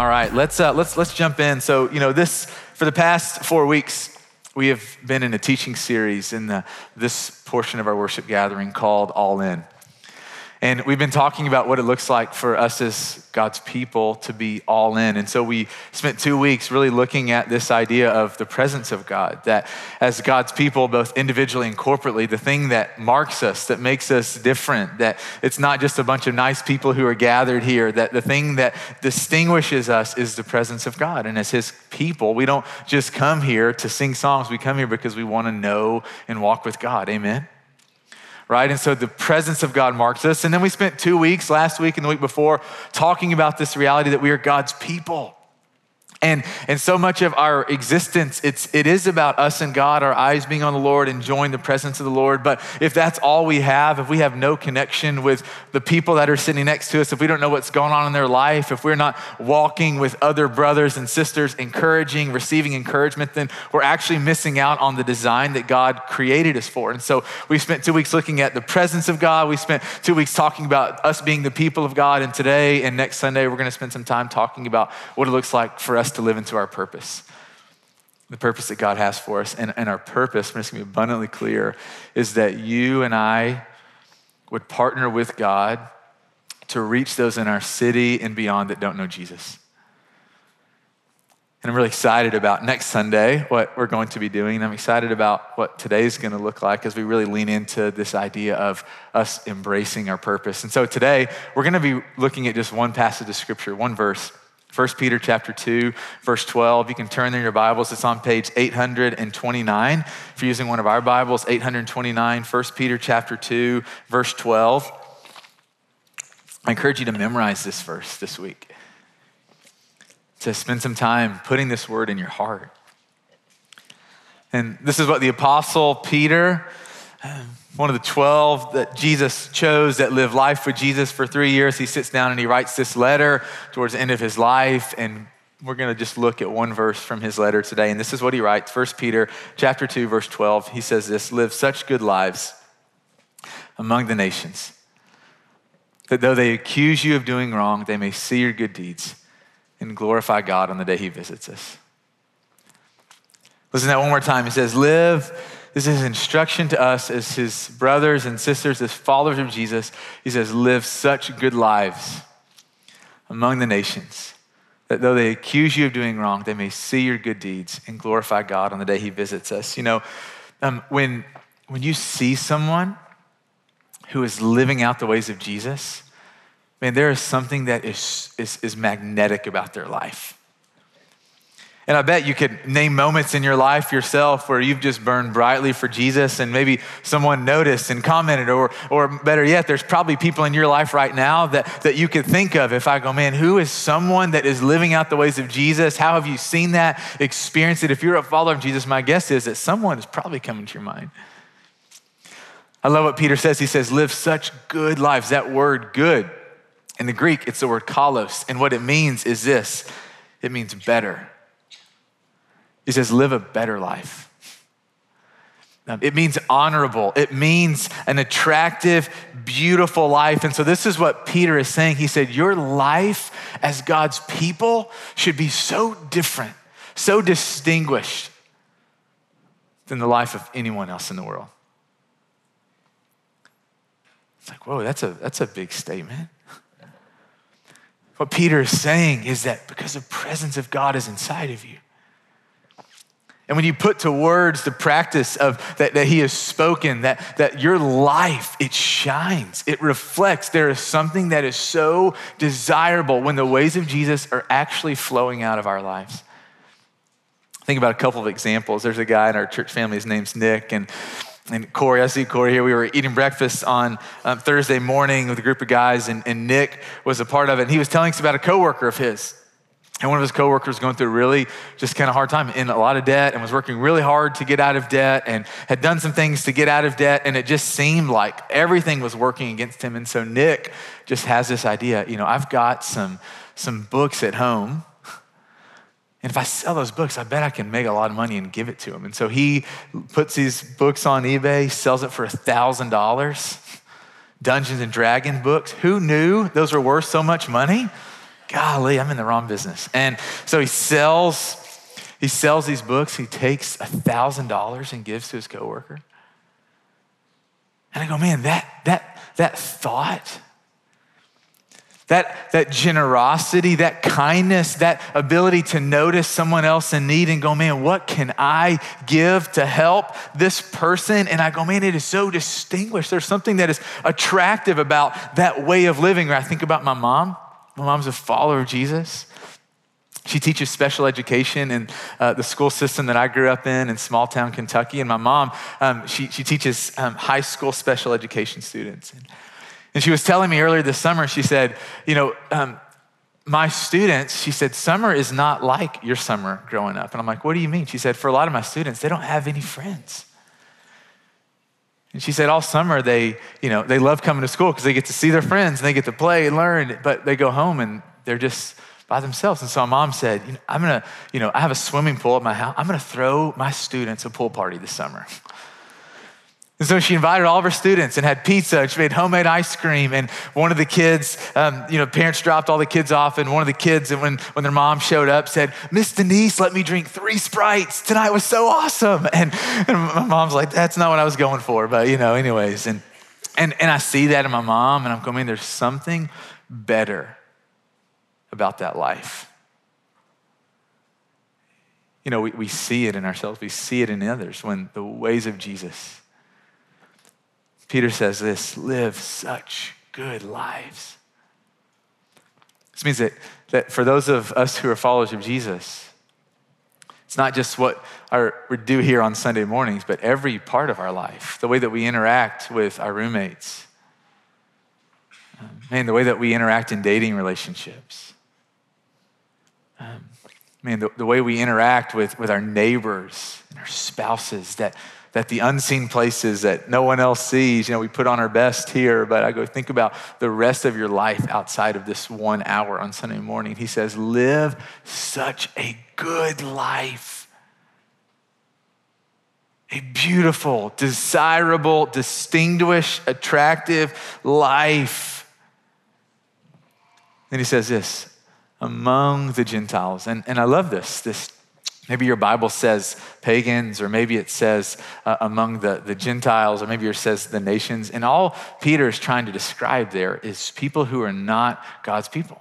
All right, let's uh, let's let's jump in. So you know this for the past four weeks, we have been in a teaching series in the, this portion of our worship gathering called All In. And we've been talking about what it looks like for us as God's people to be all in. And so we spent two weeks really looking at this idea of the presence of God, that as God's people, both individually and corporately, the thing that marks us, that makes us different, that it's not just a bunch of nice people who are gathered here, that the thing that distinguishes us is the presence of God. And as His people, we don't just come here to sing songs, we come here because we want to know and walk with God. Amen right? And so the presence of God marks us. And then we spent two weeks, last week and the week before, talking about this reality that we are God's people. And, and so much of our existence, it's, it is about us and God, our eyes being on the Lord, enjoying the presence of the Lord. But if that's all we have, if we have no connection with the people that are sitting next to us, if we don't know what's going on in their life, if we're not walking with other brothers and sisters, encouraging, receiving encouragement, then we're actually missing out on the design that God created us for. And so we spent two weeks looking at the presence of God. We spent two weeks talking about us being the people of God. And today and next Sunday, we're going to spend some time talking about what it looks like for us to live into our purpose. The purpose that God has for us. And, and our purpose, I'm just going to be abundantly clear, is that you and I would partner with God to reach those in our city and beyond that don't know Jesus. And I'm really excited about next Sunday, what we're going to be doing. I'm excited about what today's going to look like as we really lean into this idea of us embracing our purpose. And so today, we're going to be looking at just one passage of scripture, one verse. 1 Peter chapter 2, verse 12. You can turn there in your Bibles. It's on page 829. If you're using one of our Bibles, 829, 1 Peter chapter 2, verse 12. I encourage you to memorize this verse this week. To spend some time putting this word in your heart. And this is what the apostle Peter one of the 12 that Jesus chose that lived life with Jesus for three years. He sits down and he writes this letter towards the end of his life. And we're going to just look at one verse from his letter today. And this is what he writes 1 Peter chapter 2, verse 12. He says this live such good lives among the nations that though they accuse you of doing wrong, they may see your good deeds and glorify God on the day he visits us. Listen to that one more time. He says, live this is instruction to us as his brothers and sisters, as followers of Jesus. He says, live such good lives among the nations that though they accuse you of doing wrong, they may see your good deeds and glorify God on the day he visits us. You know, um, when, when you see someone who is living out the ways of Jesus, man, there is something that is, is, is magnetic about their life. And I bet you could name moments in your life yourself where you've just burned brightly for Jesus and maybe someone noticed and commented, or, or better yet, there's probably people in your life right now that, that you could think of. If I go, man, who is someone that is living out the ways of Jesus? How have you seen that, experienced it? If you're a follower of Jesus, my guess is that someone is probably coming to your mind. I love what Peter says. He says, live such good lives. That word good, in the Greek, it's the word kalos. And what it means is this it means better. He says, live a better life. It means honorable. It means an attractive, beautiful life. And so, this is what Peter is saying. He said, Your life as God's people should be so different, so distinguished than the life of anyone else in the world. It's like, whoa, that's a, that's a big statement. What Peter is saying is that because the presence of God is inside of you, and when you put to words the practice of that, that he has spoken, that, that your life, it shines, it reflects. There is something that is so desirable when the ways of Jesus are actually flowing out of our lives. Think about a couple of examples. There's a guy in our church family, his name's Nick, and and Corey, I see Corey here. We were eating breakfast on um, Thursday morning with a group of guys, and, and Nick was a part of it. And he was telling us about a coworker of his and one of his coworkers going through a really just kind of hard time in a lot of debt and was working really hard to get out of debt and had done some things to get out of debt. And it just seemed like everything was working against him. And so Nick just has this idea, you know, I've got some, some books at home. And if I sell those books, I bet I can make a lot of money and give it to him. And so he puts these books on eBay, sells it for $1,000. Dungeons and Dragon books. Who knew those were worth so much money? Golly, I'm in the wrong business. And so he sells, he sells these books. He takes $1,000 and gives to his coworker. And I go, man, that, that, that thought, that, that generosity, that kindness, that ability to notice someone else in need and go, man, what can I give to help this person? And I go, man, it is so distinguished. There's something that is attractive about that way of living. Or I think about my mom. My mom's a follower of Jesus. She teaches special education in uh, the school system that I grew up in in small town Kentucky. And my mom, um, she, she teaches um, high school special education students. And, and, she was telling me earlier this summer, she said, You know, um, my students, she said, summer is not like your summer growing up. And I'm like, What do you mean? She said, For a lot of my students, they don't have any friends. And she said all summer they, you know, they love coming to school because they get to see their friends and they get to play and learn, but they go home and they're just by themselves. And so mom said, I'm gonna, you know, I have a swimming pool at my house. I'm gonna throw my students a pool party this summer. And so she invited all of her students and had pizza. She made homemade ice cream. And one of the kids, um, you know, parents dropped all the kids off. And one of the kids, and when, when their mom showed up, said, Miss Denise, let me drink three Sprites. Tonight was so awesome. And, and my mom's like, that's not what I was going for. But, you know, anyways. And, and, and I see that in my mom. And I'm going, there's something better about that life. You know, we, we see it in ourselves, we see it in others when the ways of Jesus. Peter says this live such good lives. This means that, that for those of us who are followers of Jesus, it's not just what our, we do here on Sunday mornings, but every part of our life, the way that we interact with our roommates, man, the way that we interact in dating relationships, um, man, the, the way we interact with, with our neighbors and our spouses, that, that the unseen places that no one else sees, you know, we put on our best here, but I go think about the rest of your life outside of this one hour on Sunday morning. He says, live such a good life. A beautiful, desirable, distinguished, attractive life. Then he says this among the Gentiles. And, and I love this. This maybe your Bible says pagans, or maybe it says uh, among the, the Gentiles, or maybe it says the nations. And all Peter is trying to describe there is people who are not God's people.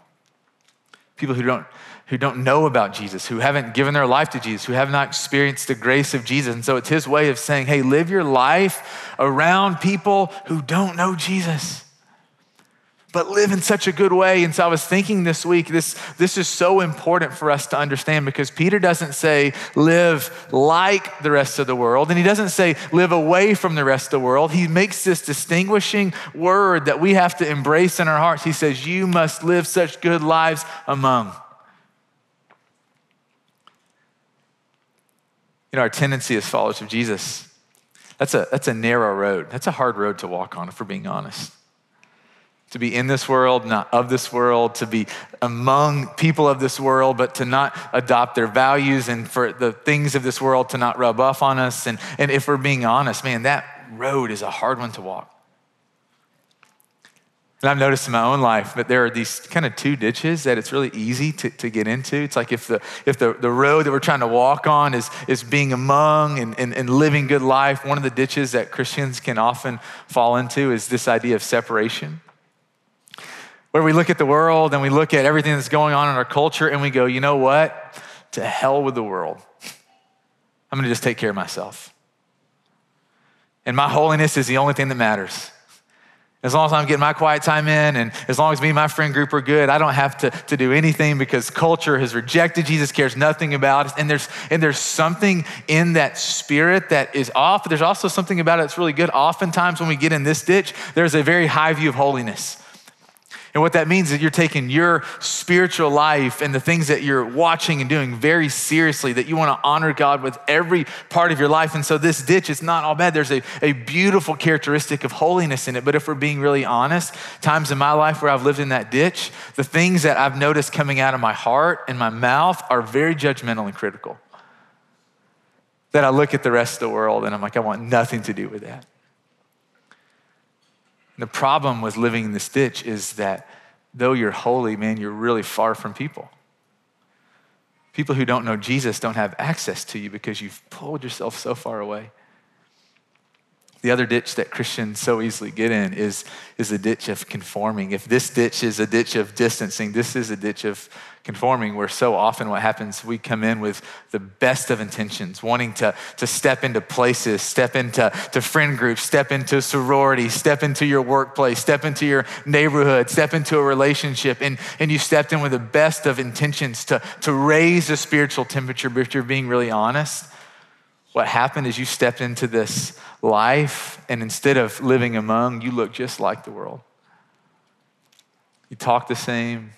People who don't who don't know about Jesus, who haven't given their life to Jesus, who have not experienced the grace of Jesus. And so it's his way of saying, hey, live your life around people who don't know Jesus but live in such a good way. And so I was thinking this week, this, this is so important for us to understand because Peter doesn't say live like the rest of the world, and he doesn't say live away from the rest of the world. He makes this distinguishing word that we have to embrace in our hearts. He says, You must live such good lives among. You know, our tendency as followers of Jesus, that's a, that's a narrow road. That's a hard road to walk on, if we're being honest to be in this world, not of this world, to be among people of this world, but to not adopt their values and for the things of this world to not rub off on us. And, and if we're being honest, man, that road is a hard one to walk. And I've noticed in my own life that there are these kind of two ditches that it's really easy to, to get into. It's like if the if the, the road that we're trying to walk on is, is being among and, and, and living good life, one of the ditches that Christians can often fall into is this idea of separation where we look at the world and we look at everything that's going on in our culture and we go, you know what? To hell with the world. I'm gonna just take care of myself. And my holiness is the only thing that matters. As long as I'm getting my quiet time in, and as long as me and my friend group are good, I don't have to, to do anything because culture has rejected Jesus, cares nothing about us. And there's, and there's something in that spirit that is off. There's also something about it that's really good. Oftentimes, when we get in this ditch, there's a very high view of holiness. And what that means is you're taking your spiritual life and the things that you're watching and doing very seriously, that you want to honor God with every part of your life. And so this ditch is not all bad. There's a, a beautiful characteristic of holiness in it. But if we're being really honest, times in my life where I've lived in that ditch, the things that I've noticed coming out of my heart and my mouth are very judgmental and critical. That I look at the rest of the world and I'm like, I want nothing to do with that. The problem with living in this ditch is that though you're holy, man, you're really far from people. People who don't know Jesus don't have access to you because you've pulled yourself so far away. The other ditch that Christians so easily get in is, is a ditch of conforming. If this ditch is a ditch of distancing, this is a ditch of conforming, where so often what happens, we come in with the best of intentions, wanting to, to step into places, step into to friend groups, step into sorority, step into your workplace, step into your neighborhood, step into a relationship, and, and you stepped in with the best of intentions to, to raise the spiritual temperature, but if you're being really honest, what happened is you stepped into this life, and instead of living among, you look just like the world. You talk the same,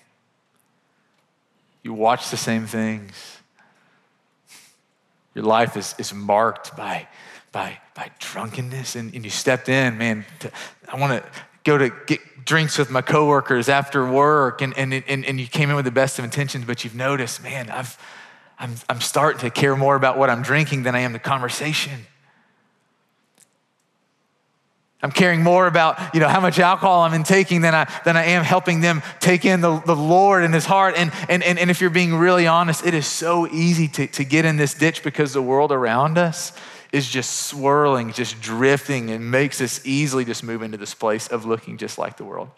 you watch the same things. Your life is, is marked by, by, by drunkenness, and, and you stepped in, man. To, I want to go to get drinks with my coworkers after work, and, and, and, and you came in with the best of intentions, but you've noticed, man, I've, I'm, I'm starting to care more about what I'm drinking than I am the conversation. I'm caring more about, you know, how much alcohol I'm intaking than I, than I am helping them take in the, the Lord and his heart. And, and, and, and if you're being really honest, it is so easy to, to get in this ditch because the world around us is just swirling, just drifting, and makes us easily just move into this place of looking just like the world.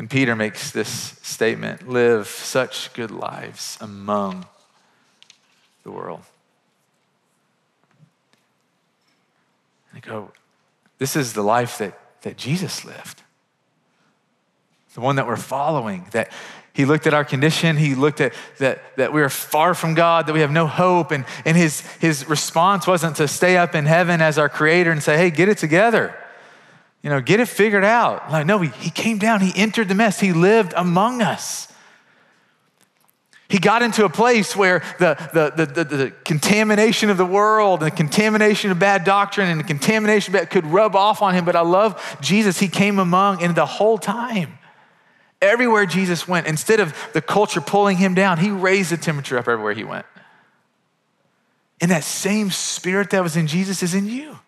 And Peter makes this statement live such good lives among the world. And I go, this is the life that, that Jesus lived. The one that we're following, that he looked at our condition, he looked at that, that we are far from God, that we have no hope. And, and his, his response wasn't to stay up in heaven as our creator and say, hey, get it together. You know, get it figured out. Like, no, he, he came down, he entered the mess, he lived among us. He got into a place where the, the, the, the, the contamination of the world and the contamination of bad doctrine and the contamination that could rub off on him. But I love Jesus. He came among and the whole time. Everywhere Jesus went, instead of the culture pulling him down, he raised the temperature up everywhere he went. And that same spirit that was in Jesus is in you.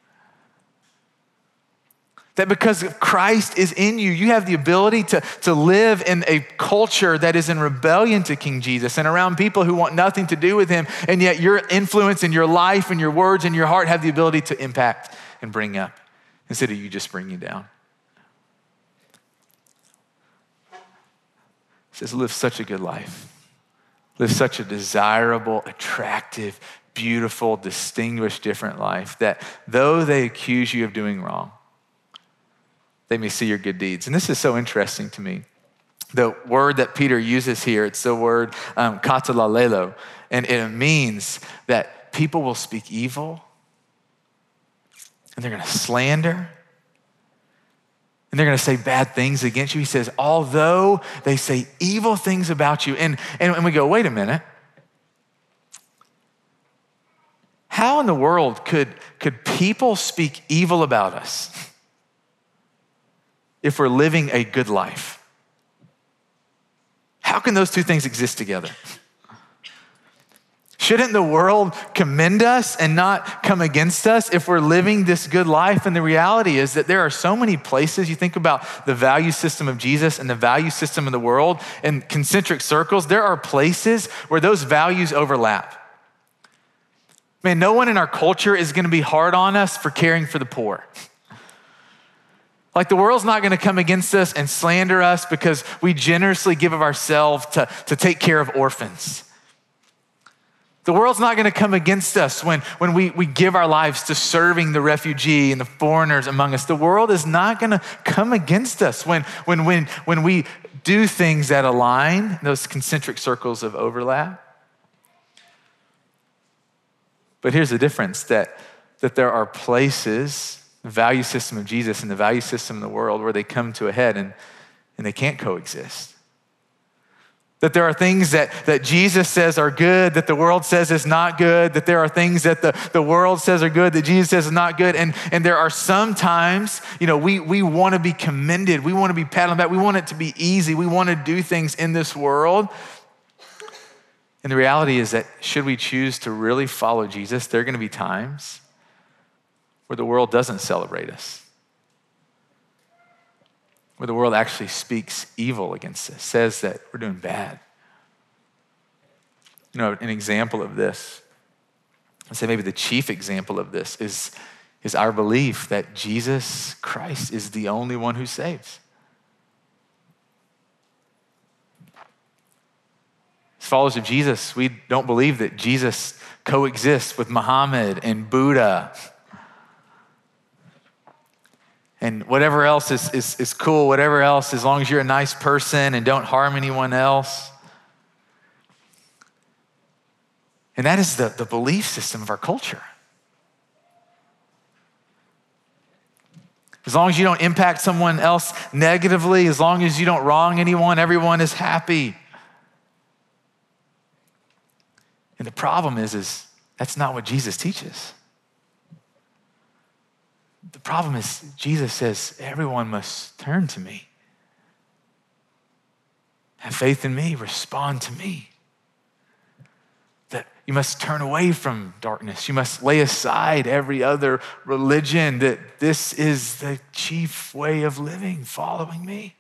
That because Christ is in you, you have the ability to, to live in a culture that is in rebellion to King Jesus and around people who want nothing to do with him. And yet your influence and your life and your words and your heart have the ability to impact and bring up instead of you just bringing down. He says, live such a good life. Live such a desirable, attractive, beautiful, distinguished, different life that though they accuse you of doing wrong, they may see your good deeds. And this is so interesting to me. The word that Peter uses here, it's the word um, katalalelo, and it means that people will speak evil and they're going to slander and they're going to say bad things against you. He says, although they say evil things about you. And, and, and we go, wait a minute. How in the world could, could people speak evil about us? if we're living a good life? How can those two things exist together? Shouldn't the world commend us and not come against us if we're living this good life? And the reality is that there are so many places. You think about the value system of Jesus and the value system of the world and concentric circles, there are places where those values overlap. Man, no one in our culture is going to be hard on us for caring for the poor. Like the world's not going to come against us and slander us because we generously give of ourselves to, to take care of orphans. The world's not going to come against us when, when we, we give our lives to serving the refugee and the foreigners among us. The world is not going to come against us when, when, when, when we do things that align, those concentric circles of overlap. But here's the difference that, that there are places the value system of Jesus and the value system of the world where they come to a head and, and they can't coexist. That there are things that, that Jesus says are good, that the world says is not good, that there are things that the, the world says are good, that Jesus says is not good. And, and there are sometimes, you know, we, we want to be commended. We want to be patted on the back. We want it to be easy. We want to do things in this world. And the reality is that should we choose to really follow Jesus, there are going to be times where the world doesn't celebrate us, where the world actually speaks evil against us, says that we're doing bad. You know, an example of this, I'd say maybe the chief example of this is, is our belief that Jesus Christ is the only one who saves. As followers of Jesus, we don't believe that Jesus coexists with Muhammad and Buddha and whatever else is, is, is cool, whatever else, as long as you're a nice person and don't harm anyone else. And that is the, the belief system of our culture. As long as you don't impact someone else negatively, as long as you don't wrong anyone, everyone is happy. And the problem is, is that's not what Jesus teaches. The problem is, Jesus says, everyone must turn to me. Have faith in me, respond to me. That you must turn away from darkness. You must lay aside every other religion, that this is the chief way of living, following me.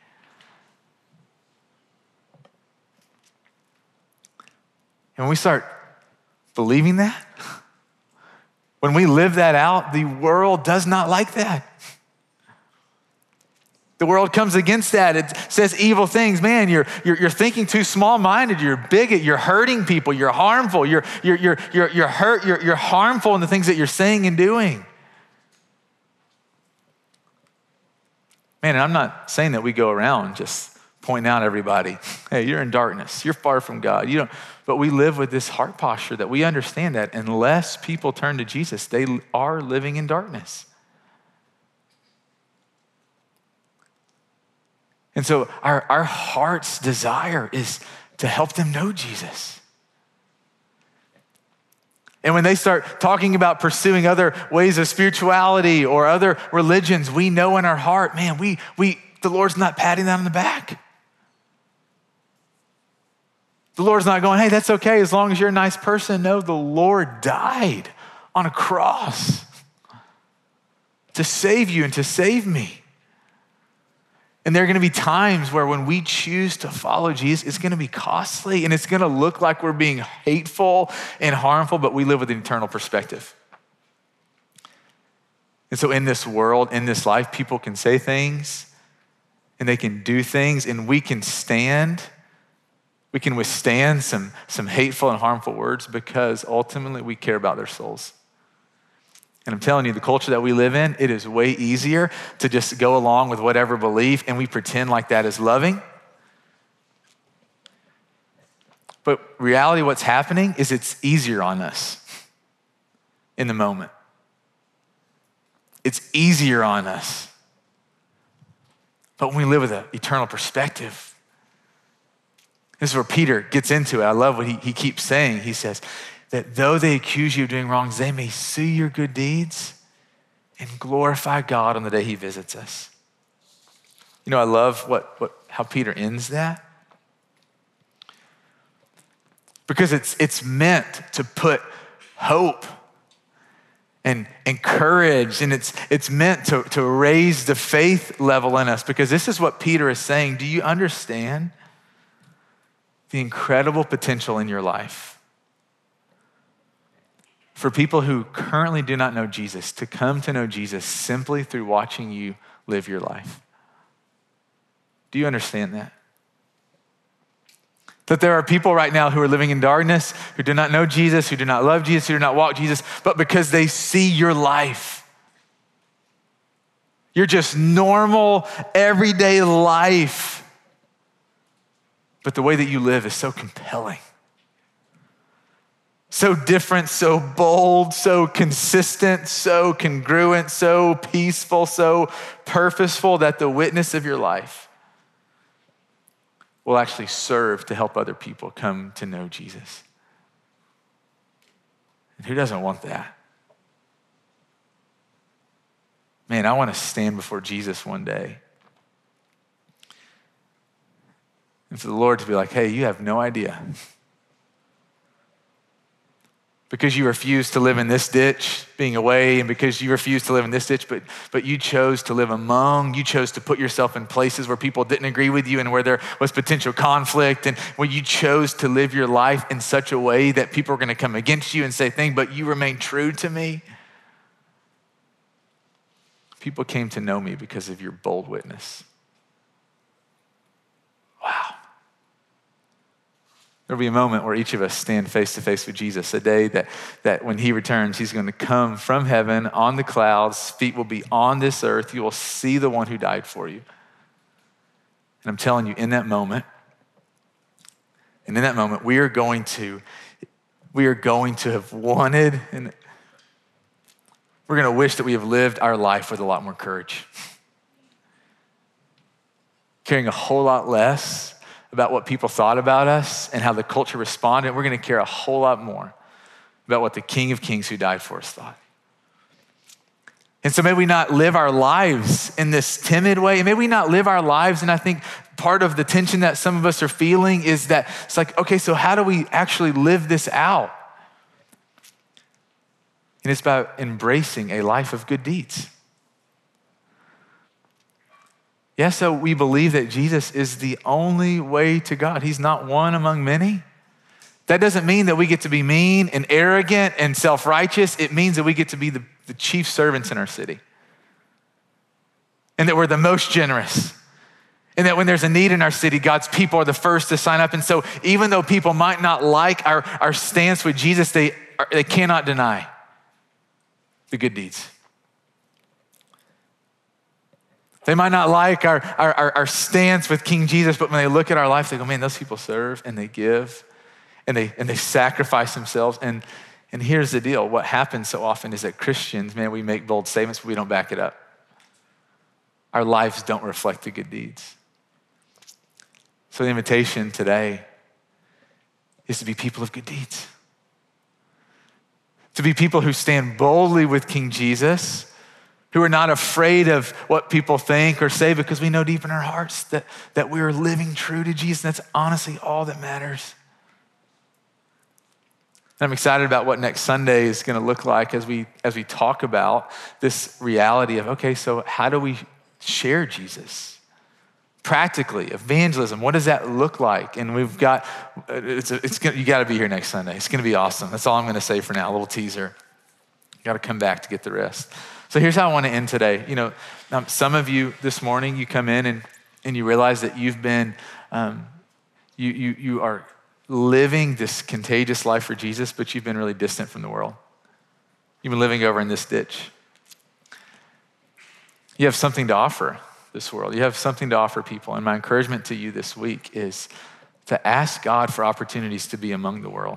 And when we start believing that, when we live that out, the world does not like that. The world comes against that. It says evil things. Man, you're, you're, you're thinking too small minded. You're bigot. You're hurting people. You're harmful. You're, you're, you're, you're, you're hurt. You're, you're harmful in the things that you're saying and doing. Man, and I'm not saying that we go around just pointing out everybody, hey, you're in darkness. You're far from God. You don't, but we live with this heart posture that we understand that unless people turn to Jesus, they are living in darkness. And so our, our heart's desire is to help them know Jesus. And when they start talking about pursuing other ways of spirituality or other religions, we know in our heart, man, we, we, the Lord's not patting them on the back. The Lord's not going, hey, that's okay as long as you're a nice person. No, the Lord died on a cross to save you and to save me. And there are going to be times where when we choose to follow Jesus, it's going to be costly and it's going to look like we're being hateful and harmful, but we live with an eternal perspective. And so, in this world, in this life, people can say things and they can do things, and we can stand we can withstand some, some hateful and harmful words because ultimately we care about their souls. And I'm telling you, the culture that we live in, it is way easier to just go along with whatever belief and we pretend like that is loving. But reality, what's happening is it's easier on us in the moment. It's easier on us. But when we live with an eternal perspective, this is where Peter gets into it. I love what he, he keeps saying. He says that though they accuse you of doing wrongs, they may see your good deeds and glorify God on the day he visits us. You know, I love what, what, how Peter ends that. Because it's, it's meant to put hope and, and courage, and it's, it's meant to, to raise the faith level in us. Because this is what Peter is saying. Do you understand the incredible potential in your life for people who currently do not know Jesus to come to know Jesus simply through watching you live your life. Do you understand that? That there are people right now who are living in darkness, who do not know Jesus, who do not love Jesus, who do not walk Jesus, but because they see your life. You're just normal, everyday life but the way that you live is so compelling. So different, so bold, so consistent, so congruent, so peaceful, so purposeful that the witness of your life will actually serve to help other people come to know Jesus. And who doesn't want that? Man, I want to stand before Jesus one day And for the Lord to be like, hey, you have no idea. because you refuse to live in this ditch, being away, and because you refuse to live in this ditch, but, but you chose to live among, you chose to put yourself in places where people didn't agree with you and where there was potential conflict, and where you chose to live your life in such a way that people are going to come against you and say things, but you remain true to me. People came to know me because of your bold witness. There'll be a moment where each of us stand face to face with Jesus, a day that, that when he returns, he's going to come from heaven on the clouds, feet will be on this earth. You will see the one who died for you. And I'm telling you, in that moment, and in that moment, we are going to, we are going to have wanted, and we're going to wish that we have lived our life with a lot more courage. Caring a whole lot less about what people thought about us and how the culture responded. We're going to care a whole lot more about what the King of Kings who died for us thought. And so may we not live our lives in this timid way. And may we not live our lives. And I think part of the tension that some of us are feeling is that it's like, okay, so how do we actually live this out? And it's about embracing a life of good deeds. Yes, so we believe that Jesus is the only way to God. He's not one among many. That doesn't mean that we get to be mean and arrogant and self righteous. It means that we get to be the, the chief servants in our city. And that we're the most generous. And that when there's a need in our city, God's people are the first to sign up. And so, even though people might not like our, our stance with Jesus, they, they cannot deny the good deeds. They might not like our, our, our, stance with King Jesus, but when they look at our life, they go, man, those people serve and they give and they, and they sacrifice themselves. And, and here's the deal what happens so often is that Christians, man, we make bold statements, but we don't back it up. Our lives don't reflect the good deeds. So the invitation today is to be people of good deeds, to be people who stand boldly with King Jesus who are not afraid of what people think or say because we know deep in our hearts that, that we are living true to Jesus. And that's honestly all that matters. And I'm excited about what next Sunday is going to look like as we, as we talk about this reality of okay, so how do we share Jesus? Practically, evangelism, what does that look like? And we've got, uh, it's, it's gonna, you got to be here next Sunday. It's going to be awesome. That's all I'm going to say for now, a little teaser. Got to come back to get the rest. So here's how I want to end today. You know, um, some of you this morning, you come in and, and you realize that you've been, um, you, you, you are living this contagious life for Jesus, but you've been really distant from the world. You've been living over in this ditch. You have something to offer this world. You have something to offer people. And my encouragement to you this week is to ask God for opportunities to be among the world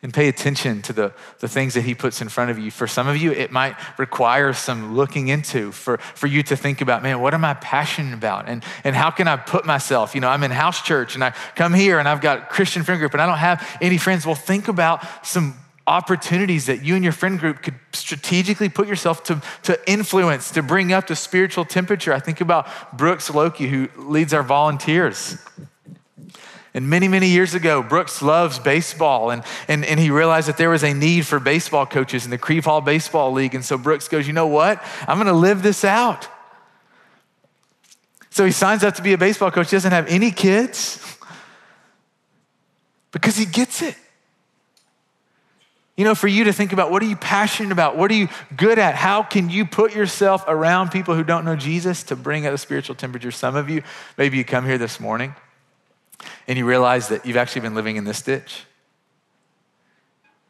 and pay attention to the, the things that he puts in front of you. For some of you, it might require some looking into for, for you to think about, man, what am I passionate about? And, and how can I put myself? You know, I'm in house church and I come here and I've got a Christian friend group and I don't have any friends. Well, think about some opportunities that you and your friend group could strategically put yourself to, to influence, to bring up the spiritual temperature. I think about Brooks Loki, who leads our volunteers. And many, many years ago, Brooks loves baseball, and, and, and he realized that there was a need for baseball coaches in the Crieve Hall Baseball League. And so Brooks goes, You know what? I'm going to live this out. So he signs up to be a baseball coach, he doesn't have any kids because he gets it. You know, for you to think about what are you passionate about? What are you good at? How can you put yourself around people who don't know Jesus to bring up a spiritual temperature? Some of you, maybe you come here this morning and you realize that you've actually been living in this ditch.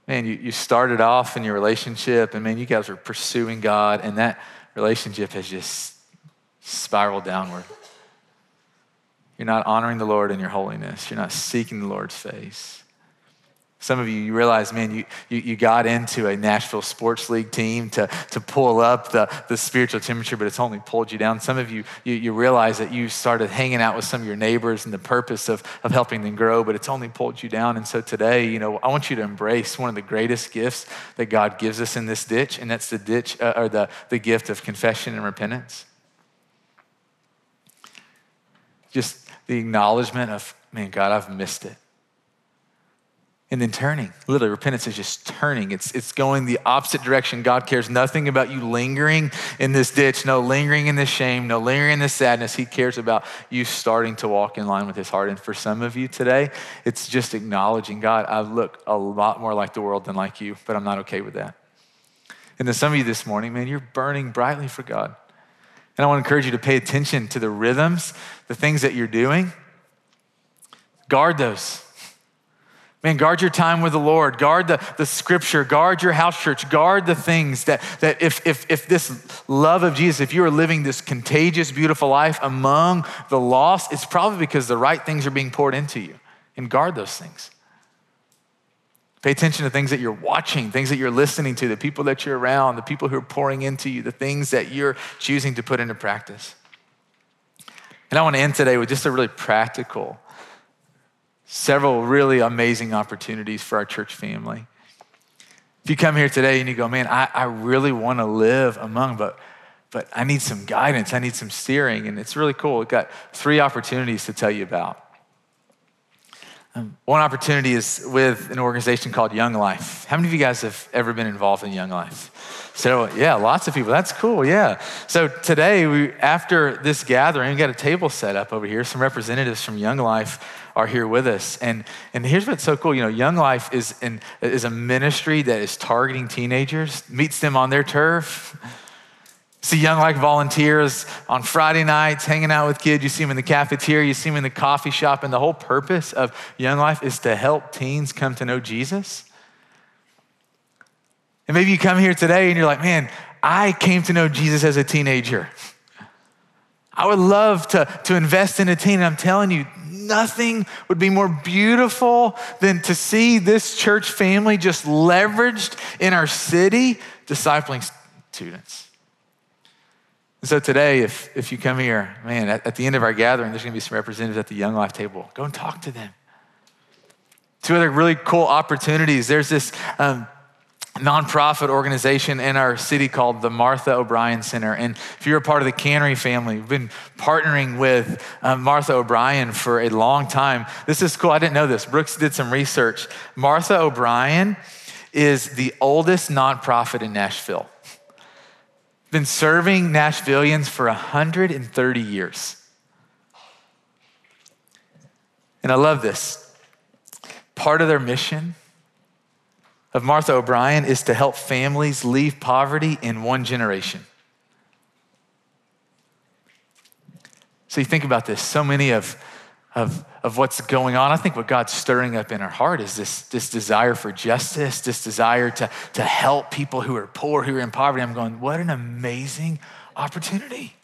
Man, you, you started off in your relationship, and man, you guys were pursuing God, and that relationship has just spiraled downward. You're not honoring the Lord in your holiness, you're not seeking the Lord's face. Some of you, you realize, man, you, you, you, got into a Nashville Sports League team to, to pull up the, the spiritual temperature, but it's only pulled you down. Some of you, you, you realize that you started hanging out with some of your neighbors and the purpose of, of helping them grow, but it's only pulled you down. And so today, you know, I want you to embrace one of the greatest gifts that God gives us in this ditch, and that's the ditch, uh, or the, the gift of confession and repentance. Just the acknowledgement of, man, God, I've missed it. And then turning. Literally, repentance is just turning. It's, it's going the opposite direction. God cares nothing about you lingering in this ditch, no lingering in this shame, no lingering in this sadness. He cares about you starting to walk in line with his heart. And for some of you today, it's just acknowledging God, I look a lot more like the world than like you, but I'm not okay with that. And then some of you this morning, man, you're burning brightly for God. And I want to encourage you to pay attention to the rhythms, the things that you're doing. Guard those Man, guard your time with the Lord. Guard the, the scripture. Guard your house church. Guard the things that, that if, if, if this love of Jesus, if you are living this contagious, beautiful life among the lost, it's probably because the right things are being poured into you. And guard those things. Pay attention to things that you're watching, things that you're listening to, the people that you're around, the people who are pouring into you, the things that you're choosing to put into practice. And I want to end today with just a really practical several really amazing opportunities for our church family. If you come here today and you go, man, I, I really want to live among, but but I need some guidance, I need some steering, and it's really cool. We've got three opportunities to tell you about. Um, one opportunity is with an organization called Young Life. How many of you guys have ever been involved in Young Life? So, yeah, lots of people. That's cool. Yeah. So, today, we, after this gathering, we got a table set up over here. Some representatives from Young Life are here with us. And, and here's what's so cool. You know, Young Life is, in, is a ministry that is targeting teenagers, meets them on their turf. See Young Life volunteers on Friday nights hanging out with kids. You see them in the cafeteria, you see them in the coffee shop. And the whole purpose of Young Life is to help teens come to know Jesus. And maybe you come here today and you're like, man, I came to know Jesus as a teenager. I would love to, to invest in a teen. And I'm telling you, nothing would be more beautiful than to see this church family just leveraged in our city, discipling students. And so today, if, if you come here, man, at, at the end of our gathering, there's going to be some representatives at the Young Life table. Go and talk to them. Two other really cool opportunities. There's this um, nonprofit organization in our city called the Martha O'Brien Center. And if you're a part of the Cannery family, we've been partnering with um, Martha O'Brien for a long time. This is cool. I didn't know this. Brooks did some research. Martha O'Brien is the oldest nonprofit in Nashville. Been serving Nashvillians for 130 years. And I love this. Part of their mission of Martha O'Brien is to help families leave poverty in one generation. So you think about this, so many of, of, of what's going on, I think what God's stirring up in our heart is this, this desire for justice, this desire to, to help people who are poor, who are in poverty. I'm going, what an amazing opportunity.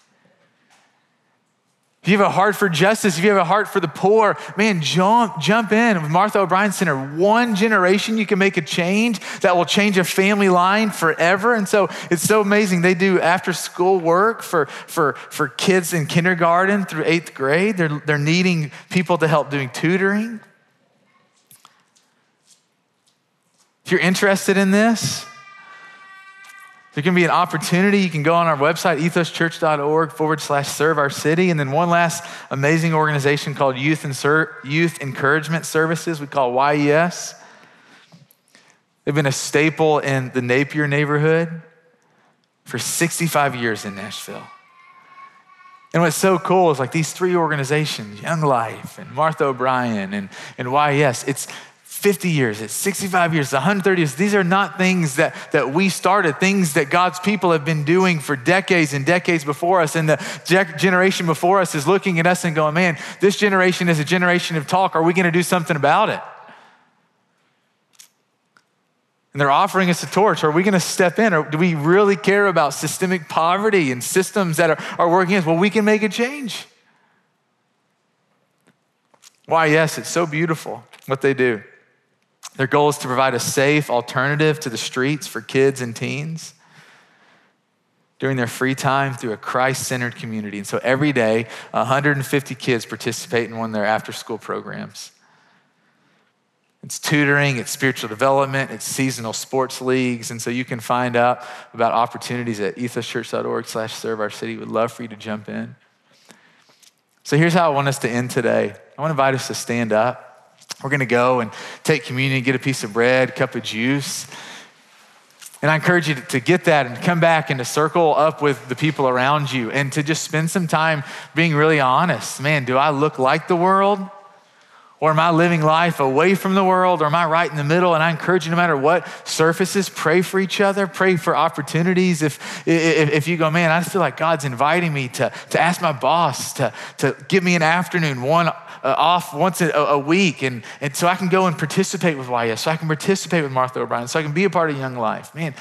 If you have a heart for justice, if you have a heart for the poor, man, jump, jump in. With Martha O'Brien Center, one generation, you can make a change that will change a family line forever. And so it's so amazing. They do after school work for, for, for kids in kindergarten through eighth grade. They're, they're needing people to help doing tutoring. If you're interested in this, there can be an opportunity. You can go on our website, ethoschurch.org forward slash serve our city. And then one last amazing organization called Youth, Insur- Youth Encouragement Services, we call YES. They've been a staple in the Napier neighborhood for 65 years in Nashville. And what's so cool is like these three organizations, Young Life and Martha O'Brien and, and YES, it's 50 years, it's 65 years, 130 years. These are not things that, that we started, things that God's people have been doing for decades and decades before us. And the generation before us is looking at us and going, man, this generation is a generation of talk. Are we going to do something about it? And they're offering us a torch. Are we going to step in? Or do we really care about systemic poverty and systems that are, are working against? Well, we can make a change. Why, yes, it's so beautiful what they do. Their goal is to provide a safe alternative to the streets for kids and teens during their free time through a Christ centered community. And so every day, 150 kids participate in one of their after school programs. It's tutoring, it's spiritual development, it's seasonal sports leagues. And so you can find out about opportunities at ethoschurch.org slash serve our city. We'd love for you to jump in. So here's how I want us to end today. I want to invite us to stand up. We're going to go and take communion, get a piece of bread, cup of juice. And I encourage you to get that and come back and to circle up with the people around you and to just spend some time being really honest. Man, do I look like the world? Or am I living life away from the world? Or am I right in the middle? And I encourage you, no matter what surfaces, pray for each other, pray for opportunities. If, if, if you go, man, I feel like God's inviting me to, to ask my boss to, to give me an afternoon, one uh, off once a, a, week, and, and so I can go and participate with YS, so I can participate with Martha O'Brien, so I can be a part of Young Life. Man,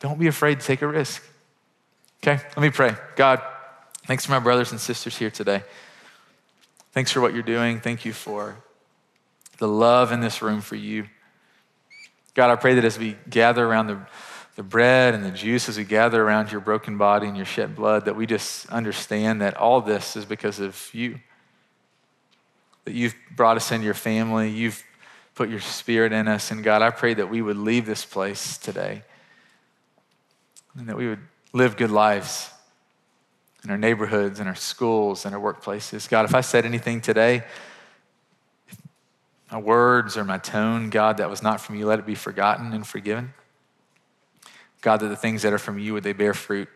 don't be afraid to take a risk. Okay, let me pray. God, thanks for my brothers and sisters here today. Thanks for what you're doing. Thank you for the love in this room for you. God, I pray that as we gather around the, the bread and the juice, as we gather around your broken body and your shed blood, that we just understand that all this is because of you. That you've brought us into your family, you've put your spirit in us. And God, I pray that we would leave this place today and that we would live good lives in our neighborhoods, in our schools, in our workplaces. God, if I said anything today, my words or my tone, God, that was not from you, let it be forgotten and forgiven. God, that the things that are from you, would they bear fruit?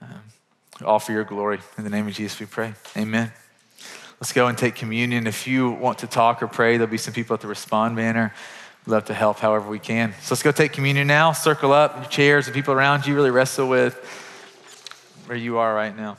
Um, all for your glory. In the name of Jesus, we pray. Amen. Let's go and take communion. If you want to talk or pray, there'll be some people at the respond banner. We'd love to help however we can. So let's go take communion now. Circle up your chairs, the people around you, really wrestle with where you are right now.